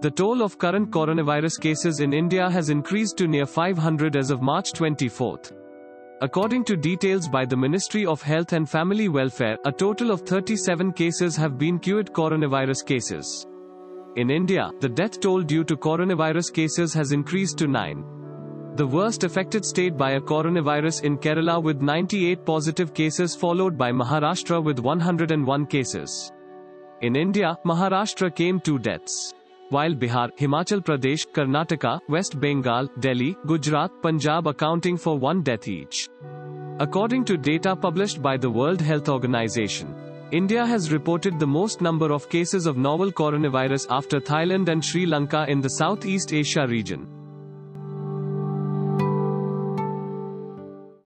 The toll of current coronavirus cases in India has increased to near 500 as of March 24. According to details by the Ministry of Health and Family Welfare, a total of 37 cases have been cured coronavirus cases. In India, the death toll due to coronavirus cases has increased to 9. The worst affected state by a coronavirus in Kerala with 98 positive cases followed by Maharashtra with 101 cases. In India, Maharashtra came two deaths. While Bihar, Himachal Pradesh, Karnataka, West Bengal, Delhi, Gujarat, Punjab accounting for one death each. According to data published by the World Health Organization, India has reported the most number of cases of novel coronavirus after Thailand and Sri Lanka in the Southeast Asia region.